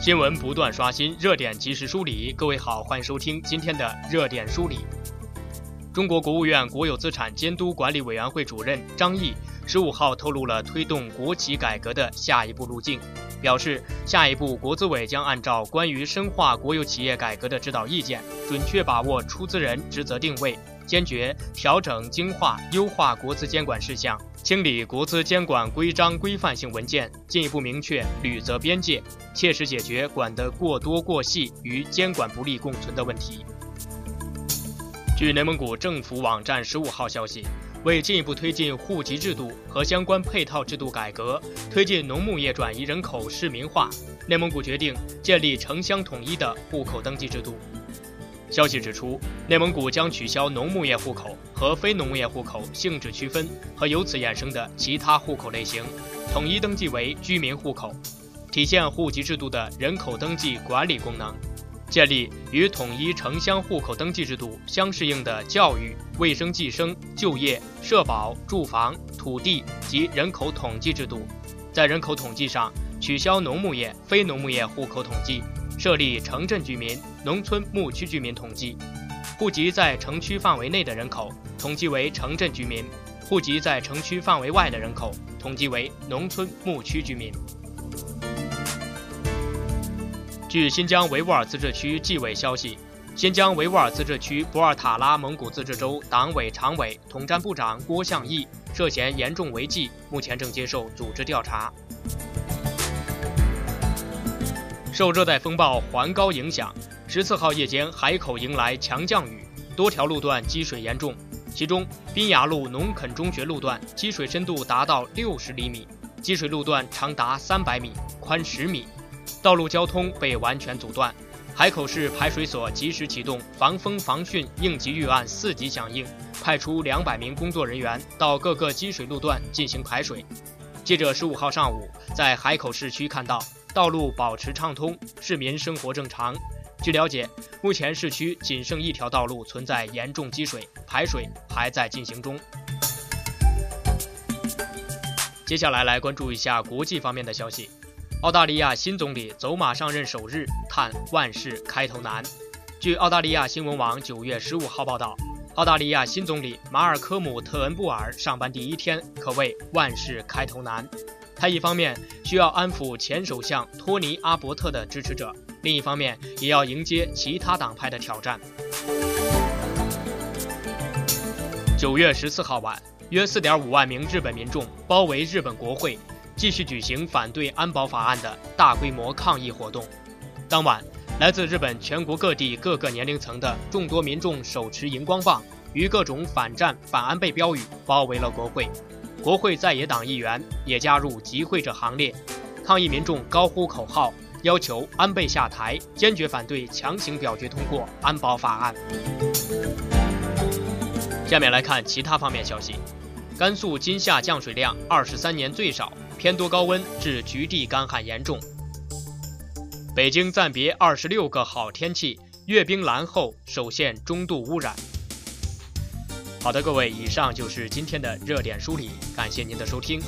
新闻不断刷新，热点及时梳理。各位好，欢迎收听今天的热点梳理。中国国务院国有资产监督管理委员会主任张毅十五号透露了推动国企改革的下一步路径，表示下一步国资委将按照关于深化国有企业改革的指导意见，准确把握出资人职责定位，坚决调整精化优化国资监管事项。清理国资监管规章规范性文件，进一步明确履责边界，切实解决管得过多过细与监管不力共存的问题。据内蒙古政府网站十五号消息，为进一步推进户籍制度和相关配套制度改革，推进农牧业转移人口市民化，内蒙古决定建立城乡统一的户口登记制度。消息指出，内蒙古将取消农牧业户口和非农牧业户口性质区分和由此衍生的其他户口类型，统一登记为居民户口，体现户籍制度的人口登记管理功能，建立与统一城乡户口登记制度相适应的教育、卫生计生、就业、社保、住房、土地及人口统计制度，在人口统计上取消农牧业、非农牧业户口统计。设立城镇居民、农村牧区居民统计，户籍在城区范围内的人口统计为城镇居民，户籍在城区范围外的人口统计为农村牧区居民。据新疆维吾尔自治区纪委消息，新疆维吾尔自治区博尔塔拉蒙古自治州党委常委、统战部长郭向义涉嫌严重违纪，目前正接受组织调查。受热带风暴环高影响，十四号夜间海口迎来强降雨，多条路段积水严重。其中，滨崖路农垦中学路段积水深度达到六十厘米，积水路段长达三百米，宽十米，道路交通被完全阻断。海口市排水所及时启动防风防汛应急预案四级响应，派出两百名工作人员到各个积水路段进行排水。记者十五号上午在海口市区看到。道路保持畅通，市民生活正常。据了解，目前市区仅剩一条道路存在严重积水，排水还在进行中。接下来来关注一下国际方面的消息。澳大利亚新总理走马上任首日，叹万事开头难。据澳大利亚新闻网九月十五号报道，澳大利亚新总理马尔科姆特恩布尔上班第一天可谓万事开头难。他一方面需要安抚前首相托尼·阿伯特的支持者，另一方面也要迎接其他党派的挑战。九月十四号晚，约四点五万名日本民众包围日本国会，继续举行反对安保法案的大规模抗议活动。当晚，来自日本全国各地各个年龄层的众多民众手持荧光棒，与各种反战、反安倍标语包围了国会。国会在野党议员也加入集会者行列，抗议民众高呼口号，要求安倍下台，坚决反对强行表决通过安保法案。下面来看其他方面消息：甘肃今夏降水量二十三年最少，偏多高温致局地干旱严重。北京暂别二十六个好天气，阅兵蓝后首现中度污染。好的，各位，以上就是今天的热点梳理，感谢您的收听。